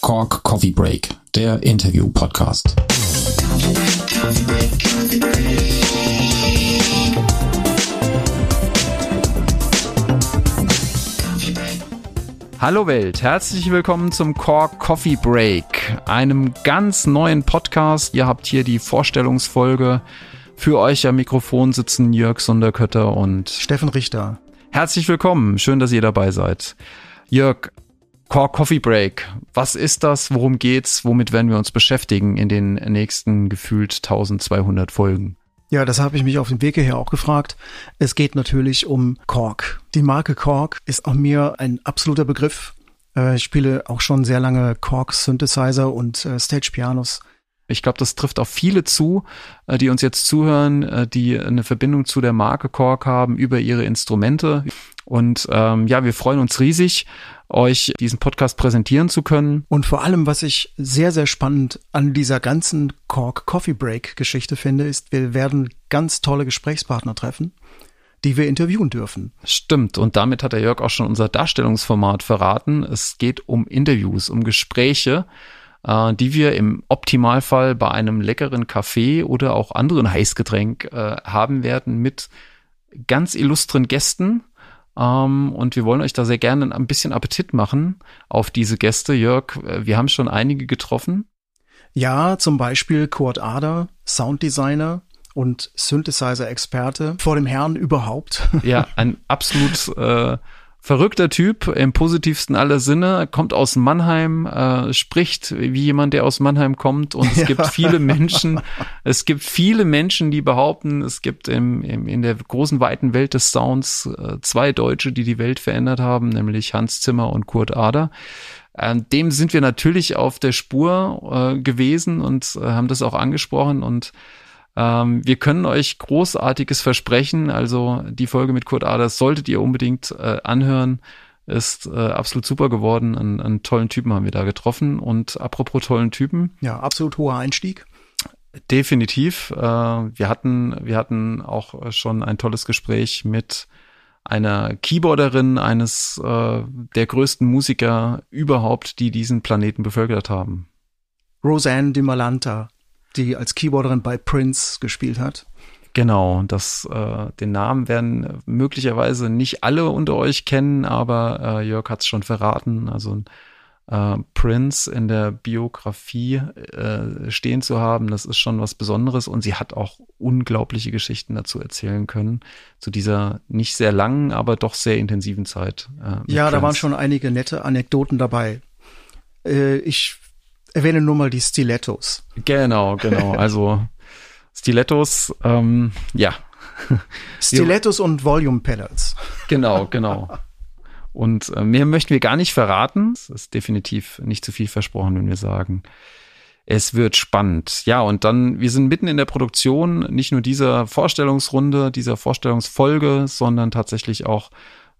Cork Coffee Break, der Interview-Podcast. Hallo Welt, herzlich willkommen zum Cork Coffee Break, einem ganz neuen Podcast. Ihr habt hier die Vorstellungsfolge. Für euch am Mikrofon sitzen Jörg Sonderkötter und Steffen Richter. Herzlich willkommen, schön, dass ihr dabei seid. Jörg, Core Coffee Break. Was ist das? Worum geht's? Womit werden wir uns beschäftigen in den nächsten gefühlt 1200 Folgen? Ja, das habe ich mich auf dem Weg hierher auch gefragt. Es geht natürlich um Korg. Die Marke Korg ist auch mir ein absoluter Begriff. Äh, ich spiele auch schon sehr lange Korg Synthesizer und äh, Stage Pianos. Ich glaube, das trifft auf viele zu, äh, die uns jetzt zuhören, die eine Verbindung zu der Marke Korg haben über ihre Instrumente. Und ähm, ja, wir freuen uns riesig, euch diesen Podcast präsentieren zu können. Und vor allem, was ich sehr, sehr spannend an dieser ganzen Cork Coffee Break Geschichte finde, ist, wir werden ganz tolle Gesprächspartner treffen die wir interviewen dürfen. Stimmt. Und damit hat der Jörg auch schon unser Darstellungsformat verraten. Es geht um Interviews, um Gespräche, äh, die wir im Optimalfall bei einem leckeren Kaffee oder auch anderen Heißgetränk äh, haben werden mit ganz illustren Gästen, ähm, und wir wollen euch da sehr gerne ein bisschen Appetit machen auf diese Gäste. Jörg, äh, wir haben schon einige getroffen. Ja, zum Beispiel Kurt Ader, Sounddesigner und Synthesizer-Experte vor dem Herrn überhaupt. Ja, ein absolut äh, verrückter Typ im positivsten aller Sinne, kommt aus Mannheim, äh, spricht wie jemand, der aus Mannheim kommt und es ja. gibt viele Menschen, es gibt viele Menschen, die behaupten, es gibt im, im, in der großen weiten Welt des Sounds äh, zwei Deutsche, die die Welt verändert haben, nämlich Hans Zimmer und Kurt Ader. Ähm, dem sind wir natürlich auf der Spur äh, gewesen und äh, haben das auch angesprochen und ähm, wir können euch Großartiges versprechen. Also die Folge mit Kurt Aders solltet ihr unbedingt äh, anhören. Ist äh, absolut super geworden. Einen, einen tollen Typen haben wir da getroffen. Und apropos tollen Typen. Ja, absolut hoher Einstieg. Definitiv. Äh, wir hatten, wir hatten auch schon ein tolles Gespräch mit einer Keyboarderin eines äh, der größten Musiker überhaupt, die diesen Planeten bevölkert haben. Roseanne de Malanta die als Keyboarderin bei Prince gespielt hat. Genau, das, äh, den Namen werden möglicherweise nicht alle unter euch kennen, aber äh, Jörg hat es schon verraten. Also äh, Prince in der Biografie äh, stehen zu haben, das ist schon was Besonderes und sie hat auch unglaubliche Geschichten dazu erzählen können, zu dieser nicht sehr langen, aber doch sehr intensiven Zeit. Äh, ja, Prince. da waren schon einige nette Anekdoten dabei. Äh, ich erwähne nur mal die Stilettos. Genau, genau. Also Stilettos, ähm, ja. Stilettos und Volume Pedals. Genau, genau. Und äh, mehr möchten wir gar nicht verraten. Es ist definitiv nicht zu viel versprochen, wenn wir sagen, es wird spannend. Ja, und dann, wir sind mitten in der Produktion, nicht nur dieser Vorstellungsrunde, dieser Vorstellungsfolge, sondern tatsächlich auch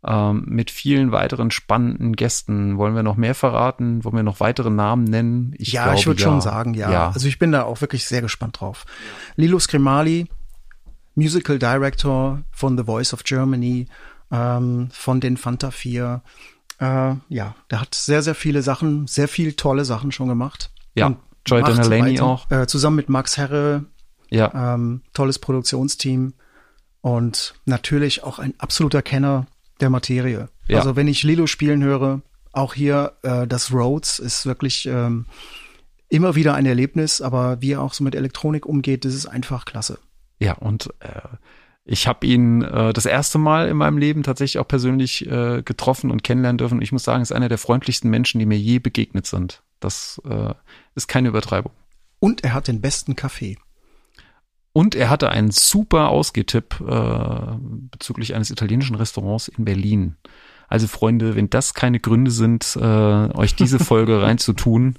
ähm, mit vielen weiteren spannenden Gästen. Wollen wir noch mehr verraten? Wollen wir noch weitere Namen nennen? Ich ja, glaube, ich würde ja. schon sagen, ja. ja. Also ich bin da auch wirklich sehr gespannt drauf. Lilo Scrimali, Musical Director von The Voice of Germany, ähm, von den Fanta 4. Äh, ja, der hat sehr, sehr viele Sachen, sehr viel tolle Sachen schon gemacht. Ja, Joy Denalani auch. Äh, zusammen mit Max Herre. Ja. Ähm, tolles Produktionsteam. Und natürlich auch ein absoluter Kenner der Materie. Ja. Also wenn ich Lilo spielen höre, auch hier äh, das Rhodes ist wirklich ähm, immer wieder ein Erlebnis, aber wie er auch so mit Elektronik umgeht, das ist einfach klasse. Ja, und äh, ich habe ihn äh, das erste Mal in meinem Leben tatsächlich auch persönlich äh, getroffen und kennenlernen dürfen. Und ich muss sagen, ist einer der freundlichsten Menschen, die mir je begegnet sind. Das äh, ist keine Übertreibung. Und er hat den besten Kaffee. Und er hatte einen super Ausgetipp äh, bezüglich eines italienischen Restaurants in Berlin. Also Freunde, wenn das keine Gründe sind, äh, euch diese Folge reinzutun,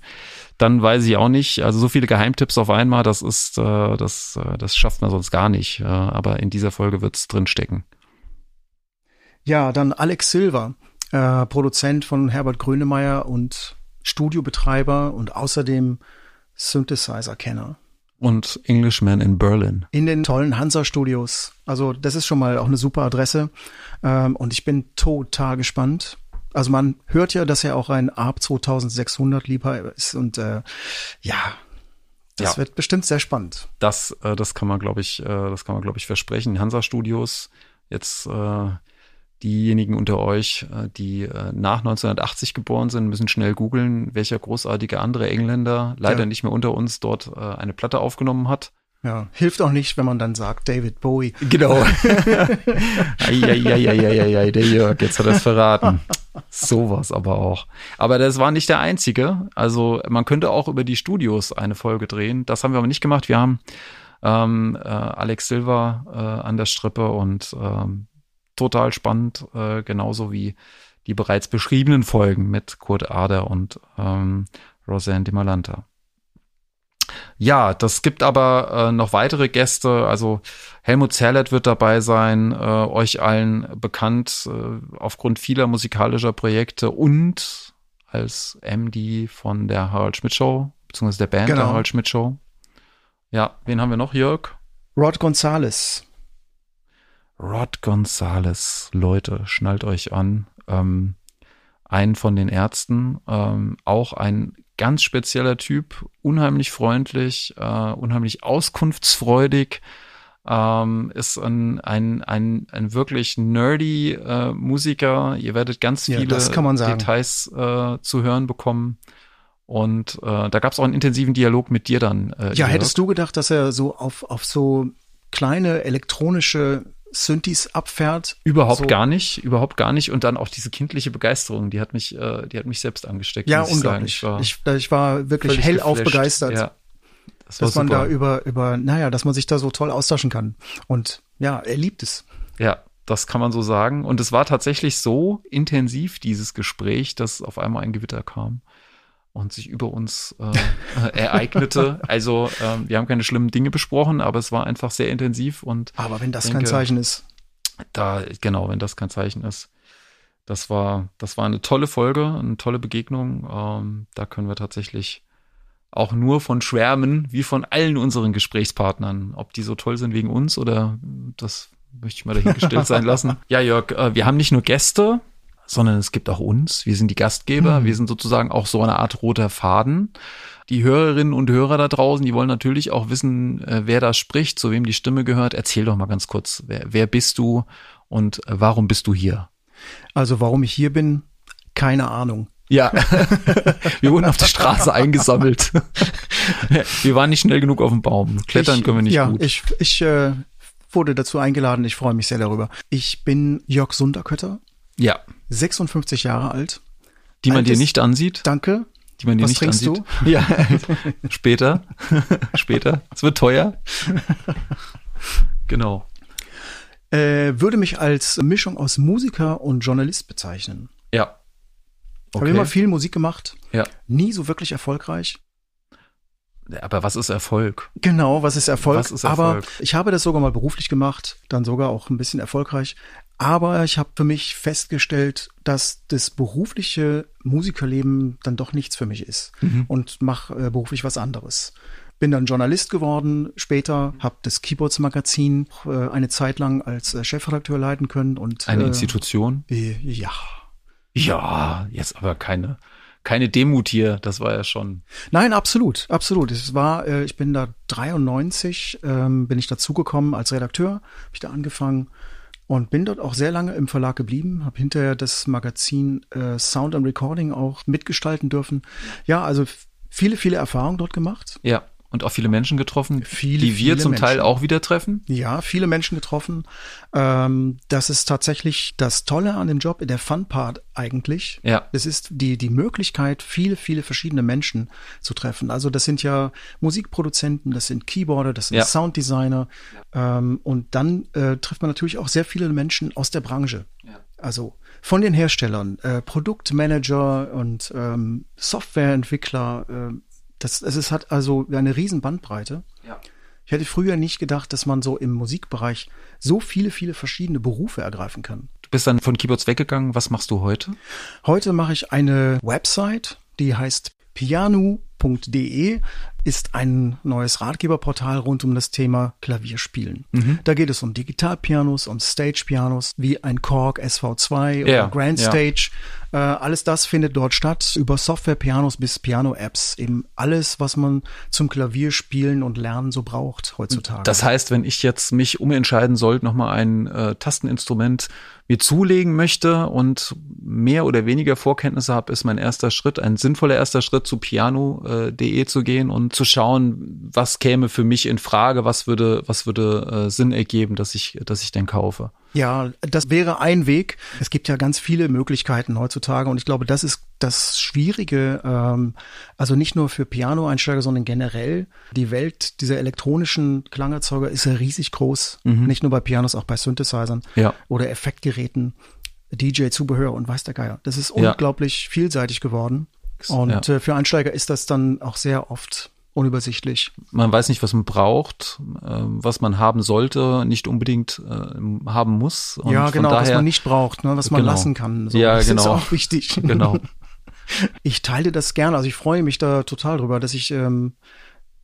dann weiß ich auch nicht. Also so viele Geheimtipps auf einmal, das ist, äh, das, äh, das schafft man sonst gar nicht. Äh, aber in dieser Folge wird's drin stecken. Ja, dann Alex Silver, äh, Produzent von Herbert Grönemeyer und Studiobetreiber und außerdem Synthesizer-Kenner und Englishman in Berlin. In den tollen Hansa-Studios. Also das ist schon mal auch eine super Adresse. Ähm, und ich bin total gespannt, Also man hört ja, dass er auch ein ARP 2600 Liebhaber ist und äh, ja, das ja. wird bestimmt sehr spannend. Das, äh, das kann man, glaube ich, äh, das kann man, glaube ich, versprechen. Hansa Studios, jetzt äh, diejenigen unter euch, äh, die äh, nach 1980 geboren sind, müssen schnell googeln, welcher großartige andere Engländer, leider ja. nicht mehr unter uns, dort äh, eine Platte aufgenommen hat. Ja, hilft auch nicht, wenn man dann sagt David Bowie. Genau. Eieieiei, der Jörg, jetzt hat er es verraten. Sowas aber auch. Aber das war nicht der einzige. Also man könnte auch über die Studios eine Folge drehen. Das haben wir aber nicht gemacht. Wir haben ähm, äh, Alex Silva äh, an der Strippe und ähm, total spannend, äh, genauso wie die bereits beschriebenen Folgen mit Kurt Ader und ähm, Roseanne de Malanta. Ja, das gibt aber äh, noch weitere Gäste. Also Helmut Zerlett wird dabei sein, äh, euch allen bekannt äh, aufgrund vieler musikalischer Projekte und als MD von der Harald Schmidt Show, beziehungsweise der Band genau. der Harald Schmidt Show. Ja, wen haben wir noch, Jörg? Rod Gonzales. Rod Gonzales, Leute, schnallt euch an. Ähm, ein von den Ärzten, ähm, auch ein ganz spezieller Typ, unheimlich freundlich, äh, unheimlich auskunftsfreudig, ähm, ist ein, ein, ein, ein wirklich nerdy äh, Musiker. Ihr werdet ganz viele ja, Details äh, zu hören bekommen. Und äh, da gab es auch einen intensiven Dialog mit dir dann. Äh, ja, hättest du gedacht, dass er so auf, auf so kleine elektronische Synthes abfährt. Überhaupt so. gar nicht, überhaupt gar nicht. Und dann auch diese kindliche Begeisterung, die hat mich, äh, die hat mich selbst angesteckt. Ja, unglaublich. Ich war, ich, ich war wirklich hellauf begeistert. Ja, das dass man da über, über, naja, dass man sich da so toll austauschen kann. Und ja, er liebt es. Ja, das kann man so sagen. Und es war tatsächlich so intensiv, dieses Gespräch, dass auf einmal ein Gewitter kam und sich über uns äh, ereignete. Also ähm, wir haben keine schlimmen Dinge besprochen, aber es war einfach sehr intensiv und. Aber wenn das denke, kein Zeichen ist. Da, genau, wenn das kein Zeichen ist. Das war, das war eine tolle Folge, eine tolle Begegnung. Ähm, da können wir tatsächlich auch nur von schwärmen, wie von allen unseren Gesprächspartnern. Ob die so toll sind wegen uns oder das möchte ich mal dahingestellt sein lassen. Ja, Jörg, äh, wir haben nicht nur Gäste, sondern es gibt auch uns. Wir sind die Gastgeber. Mhm. Wir sind sozusagen auch so eine Art roter Faden. Die Hörerinnen und Hörer da draußen, die wollen natürlich auch wissen, äh, wer da spricht, zu wem die Stimme gehört. Erzähl doch mal ganz kurz, wer, wer bist du und äh, warum bist du hier? Also warum ich hier bin, keine Ahnung. Ja, wir wurden auf der Straße eingesammelt. wir waren nicht schnell genug auf dem Baum. Klettern ich, können wir nicht ja, gut. Ich, ich äh, wurde dazu eingeladen. Ich freue mich sehr darüber. Ich bin Jörg Sunderkötter. Ja. 56 Jahre alt. Die man Altes, dir nicht ansieht. Danke. Die man dir Was nicht trinkst ansieht. du? Ja, später. später. Es wird teuer. genau. Äh, würde mich als Mischung aus Musiker und Journalist bezeichnen. Ja. Okay. Habe immer viel Musik gemacht. Ja. Nie so wirklich erfolgreich. Aber was ist Erfolg? Genau, was ist Erfolg? Was ist Erfolg? Aber ich habe das sogar mal beruflich gemacht, dann sogar auch ein bisschen erfolgreich. Aber ich habe für mich festgestellt, dass das berufliche Musikerleben dann doch nichts für mich ist mhm. und mache äh, beruflich was anderes. Bin dann Journalist geworden, später habe das Keyboards Magazin äh, eine Zeit lang als äh, Chefredakteur leiten können und eine äh, Institution. Äh, ja. Ja, jetzt aber keine keine Demut hier, das war ja schon. Nein, absolut, absolut. Es war, äh, ich bin da 93, ähm, bin ich dazugekommen als Redakteur, habe ich da angefangen und bin dort auch sehr lange im Verlag geblieben, habe hinterher das Magazin äh, Sound and Recording auch mitgestalten dürfen. Ja, also viele, viele Erfahrungen dort gemacht. Ja und auch viele Menschen getroffen, viele, die wir zum Menschen. Teil auch wieder treffen. Ja, viele Menschen getroffen. Ähm, das ist tatsächlich das Tolle an dem Job, der Fun-Part eigentlich. Ja. Es ist die, die Möglichkeit, viele, viele verschiedene Menschen zu treffen. Also das sind ja Musikproduzenten, das sind Keyboarder, das sind ja. Sounddesigner. Ähm, und dann äh, trifft man natürlich auch sehr viele Menschen aus der Branche. Ja. Also von den Herstellern, äh, Produktmanager und ähm, Softwareentwickler, äh, das, es hat also eine riesen Bandbreite. Ja. Ich hätte früher nicht gedacht, dass man so im Musikbereich so viele, viele verschiedene Berufe ergreifen kann. Du bist dann von Keyboards weggegangen. Was machst du heute? Heute mache ich eine Website, die heißt Piano klavierspielen.de ist ein neues Ratgeberportal rund um das Thema Klavierspielen. Mhm. Da geht es um Digitalpianos, um Stage-Pianos wie ein Korg SV2 oder Ja, Grand ja. Stage. Äh, alles das findet dort statt, über Software-Pianos bis Piano-Apps. Eben alles, was man zum Klavierspielen und Lernen so braucht heutzutage. Das heißt, wenn ich jetzt mich umentscheiden sollte, nochmal ein äh, Tasteninstrument mir zulegen möchte und mehr oder weniger Vorkenntnisse habe, ist mein erster Schritt, ein sinnvoller erster Schritt zu piano.de zu gehen und zu schauen, was käme für mich in Frage, was würde, was würde äh, Sinn ergeben, dass ich, dass ich denn kaufe. Ja, das wäre ein Weg. Es gibt ja ganz viele Möglichkeiten heutzutage und ich glaube, das ist das Schwierige, ähm, also nicht nur für Piano-Einsteiger, sondern generell. Die Welt dieser elektronischen Klangerzeuger ist ja riesig groß. Nicht nur bei Pianos, auch bei Synthesizern Ja. oder Effektgeräten, DJ-Zubehör und weiß der Geier. Das ist Ja. unglaublich vielseitig geworden. Und Ja. äh, für Einsteiger ist das dann auch sehr oft unübersichtlich. Man weiß nicht, was man braucht, äh, was man haben sollte, nicht unbedingt äh, haben muss. Und ja, genau, was daher, man nicht braucht, ne, was man Genau. lassen kann. So, Ja, das ist genau. auch wichtig. Genau. Ich teile das gerne. Also ich freue mich da total drüber, dass ich ähm,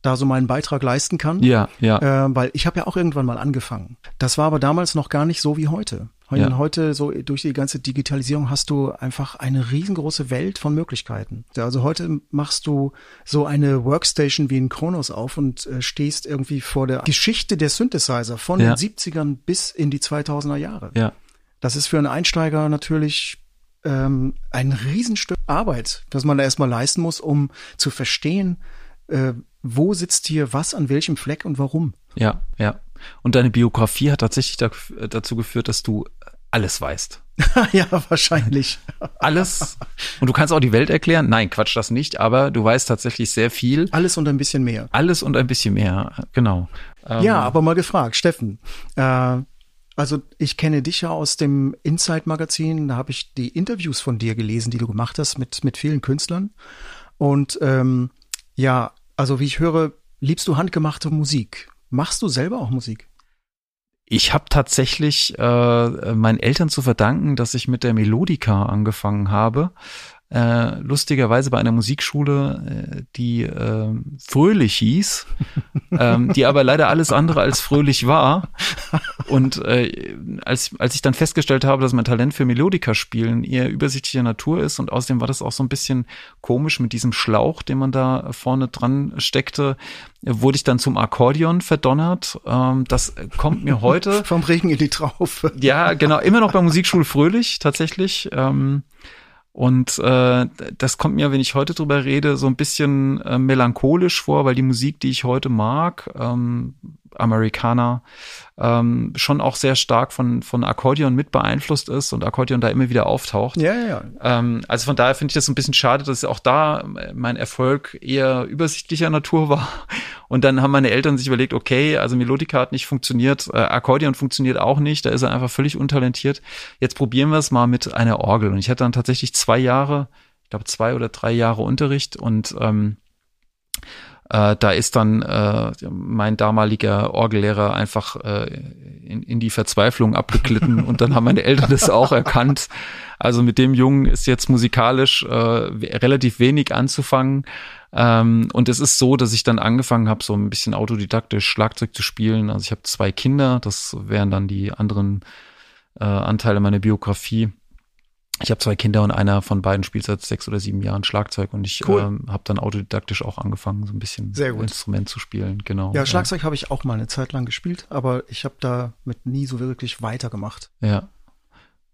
da so meinen Beitrag leisten kann. Ja, ja. Äh, weil ich habe ja auch irgendwann mal angefangen. Das war aber damals noch gar nicht so wie heute. Heu- Ja. Heute, so durch die ganze Digitalisierung, hast du einfach eine riesengroße Welt von Möglichkeiten. Also heute machst du so eine Workstation wie ein Kronos auf und äh, stehst irgendwie vor der Geschichte der Synthesizer von Ja. den 70ern bis in die 2000er Jahre. Ja. Das ist für einen Einsteiger natürlich ähm, ein Riesenstück Arbeit, das man da erstmal leisten muss, um zu verstehen, äh, wo sitzt hier was an welchem Fleck und warum. Ja, ja. Und deine Biografie hat tatsächlich da, dazu geführt, dass du alles weißt. ja, wahrscheinlich. Alles. Und du kannst auch die Welt erklären. Nein, Quatsch, das nicht. Aber du weißt tatsächlich sehr viel. Alles und ein bisschen mehr. Alles und ein bisschen mehr. Genau. Ähm, Ja, aber mal gefragt, Steffen. Äh, also ich kenne dich ja aus dem Inside-Magazin. Da habe ich die Interviews von dir gelesen, die du gemacht hast mit mit vielen Künstlern. Und ähm, ja, also wie ich höre, liebst du handgemachte Musik. Machst du selber auch Musik? Ich habe tatsächlich äh, meinen Eltern zu verdanken, dass ich mit der Melodica angefangen habe. Äh, lustigerweise bei einer Musikschule, äh, die äh, fröhlich hieß, ähm, die aber leider alles andere als fröhlich war. Und äh, als, als ich dann festgestellt habe, dass mein Talent für Melodika spielen eher übersichtlicher Natur ist und außerdem war das auch so ein bisschen komisch mit diesem Schlauch, den man da vorne dran steckte, wurde ich dann zum Akkordeon verdonnert. Ähm, das kommt mir heute Vom Regen in die Traufe. ja, genau, immer noch bei Musikschule Fröhlich tatsächlich. Ähm, und äh, das kommt mir, wenn ich heute drüber rede, so ein bisschen äh, melancholisch vor, weil die Musik, die ich heute mag, ähm, Amerikaner, ähm, schon auch sehr stark von, von Akkordeon mit beeinflusst ist und Akkordeon da immer wieder auftaucht. Ja, ja, ja. Ähm, also von daher finde ich das ein bisschen schade, dass auch da mein Erfolg eher übersichtlicher Natur war. Und dann haben meine Eltern sich überlegt, okay, also Melodika hat nicht funktioniert, äh, Akkordeon funktioniert auch nicht, da ist er einfach völlig untalentiert. Jetzt probieren wir es mal mit einer Orgel. Und ich hatte dann tatsächlich zwei Jahre, ich glaube zwei oder drei Jahre Unterricht und ähm, äh, da ist dann äh, mein damaliger Orgellehrer einfach äh, in, in die Verzweiflung abgeglitten und dann haben meine Eltern das auch erkannt. Also mit dem Jungen ist jetzt musikalisch äh, relativ wenig anzufangen. Ähm, und es ist so, dass ich dann angefangen habe, so ein bisschen autodidaktisch Schlagzeug zu spielen. Also ich habe zwei Kinder, das wären dann die anderen äh, Anteile meiner Biografie. Ich habe zwei Kinder und einer von beiden spielt seit sechs oder sieben Jahren Schlagzeug und ich Cool. ähm, habe dann autodidaktisch auch angefangen, so ein bisschen. Instrument zu spielen. Genau. Ja, Schlagzeug habe ich auch mal eine Zeit lang gespielt, aber ich habe damit nie so wirklich weitergemacht. Ja.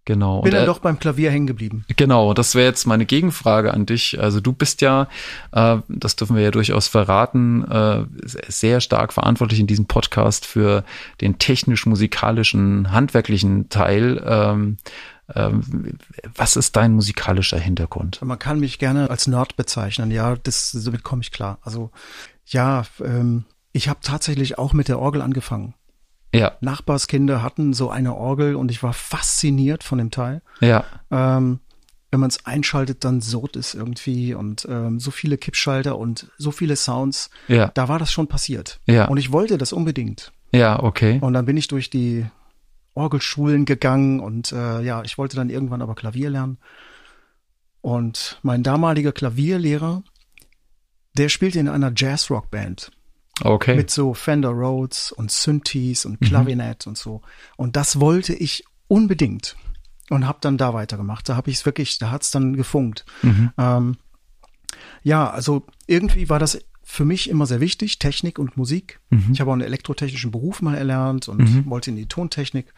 Genau. Bin Und, dann äh, doch beim Klavier hängen geblieben. Genau, das wäre jetzt meine Gegenfrage an dich. Also du bist ja, äh, das dürfen wir ja durchaus verraten, äh, sehr stark verantwortlich in diesem Podcast für den technisch-musikalischen, handwerklichen Teil. Ähm, was ist dein musikalischer Hintergrund? Man kann mich gerne als Nerd bezeichnen, ja, das, damit komme ich klar. Also ja, ähm, ich habe tatsächlich auch mit der Orgel angefangen. Ja, Nachbarskinder hatten so eine Orgel und ich war fasziniert von dem Teil. ja, Ähm, wenn man es einschaltet, dann surrt es irgendwie und ähm, so viele Kippschalter und so viele Sounds. ja, Da war das schon passiert. Ja. Und ich wollte das unbedingt. ja, okay. Und dann bin ich durch die Orgelschulen gegangen und äh, ja, ich wollte dann irgendwann aber Klavier lernen. Und mein damaliger Klavierlehrer, Der spielte in einer Jazz-Rock-Band. Okay. Mit so Fender Rhodes und Synthes und Klavinett mhm. und so. Und das wollte ich unbedingt und habe dann da weitergemacht. Da habe ich es wirklich, da hat's dann gefunkt. Mhm. Ähm, ja, also irgendwie war das für mich immer sehr wichtig, Technik und Musik. Mhm. Ich habe auch einen elektrotechnischen Beruf mal erlernt und mhm. wollte in die Tontechnik.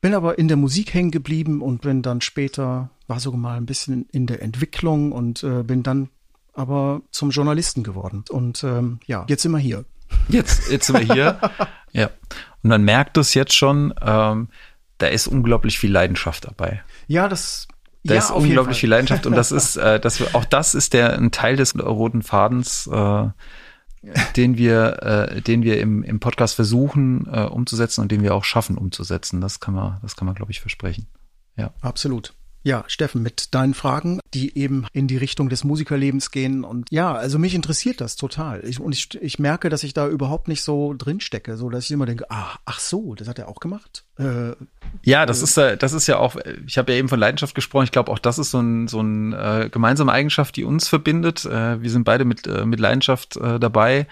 Bin aber in der Musik hängen geblieben und bin dann später, war sogar mal ein bisschen in der Entwicklung und äh, bin dann aber zum Journalisten geworden. Und ähm, ja, jetzt sind wir hier. Jetzt, jetzt sind wir hier. ja. Und man merkt es jetzt schon, ähm, da ist unglaublich viel Leidenschaft dabei. Ja, das da ja, ist unglaublich viel Leidenschaft und das ist, äh, das, auch das ist der ein Teil des roten Fadens, äh, den wir, äh, den wir im, im Podcast versuchen äh, umzusetzen und den wir auch schaffen umzusetzen. Das kann man, das kann man, glaube ich, versprechen. Ja. Absolut. Ja, Steffen, mit deinen Fragen, die eben in die Richtung des Musikerlebens gehen. Und ja, also mich interessiert das total. Ich, und ich, ich merke, dass ich da überhaupt nicht so drinstecke, so dass ich immer denke, ah, ach so, das hat er auch gemacht. Äh, ja, das äh, ist äh, das ist ja auch, ich habe ja eben von Leidenschaft gesprochen. Ich glaube, auch das ist so ein so ein äh, gemeinsame Eigenschaft, die uns verbindet. Äh, wir sind beide mit äh, mit Leidenschaft äh, dabei,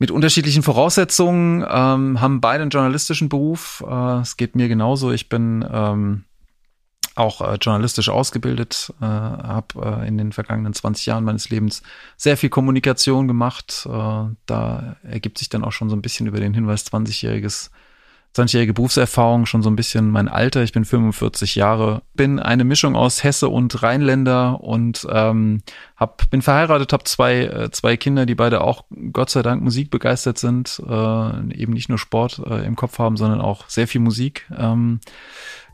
mit unterschiedlichen Voraussetzungen, ähm, haben beide einen journalistischen Beruf. Es geht mir genauso. Ich bin ähm, auch äh, journalistisch ausgebildet, äh, habe äh, in den vergangenen 20 Jahren meines Lebens sehr viel Kommunikation gemacht. Äh, da ergibt sich dann auch schon so ein bisschen über den Hinweis 20-jähriges 20-jährige Berufserfahrung, schon so ein bisschen mein Alter. Ich bin 45 Jahre, bin eine Mischung aus Hesse und Rheinländer und ähm, hab, bin verheiratet, habe zwei, äh, zwei Kinder, die beide auch Gott sei Dank musikbegeistert sind, äh, eben nicht nur Sport äh, im Kopf haben, sondern auch sehr viel Musik. Ähm,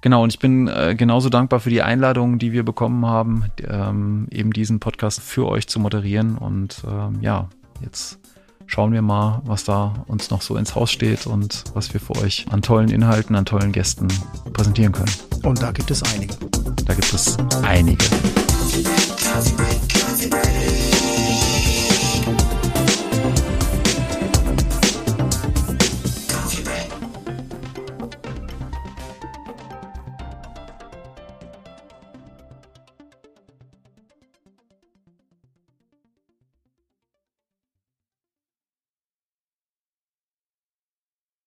Genau, und ich bin äh, genauso dankbar für die Einladung, die wir bekommen haben, ähm, eben diesen Podcast für euch zu moderieren. Und ähm, ja, jetzt schauen wir mal, was da uns noch so ins Haus steht und was wir für euch an tollen Inhalten, an tollen Gästen präsentieren können. Und da gibt es einige. Da gibt es einige.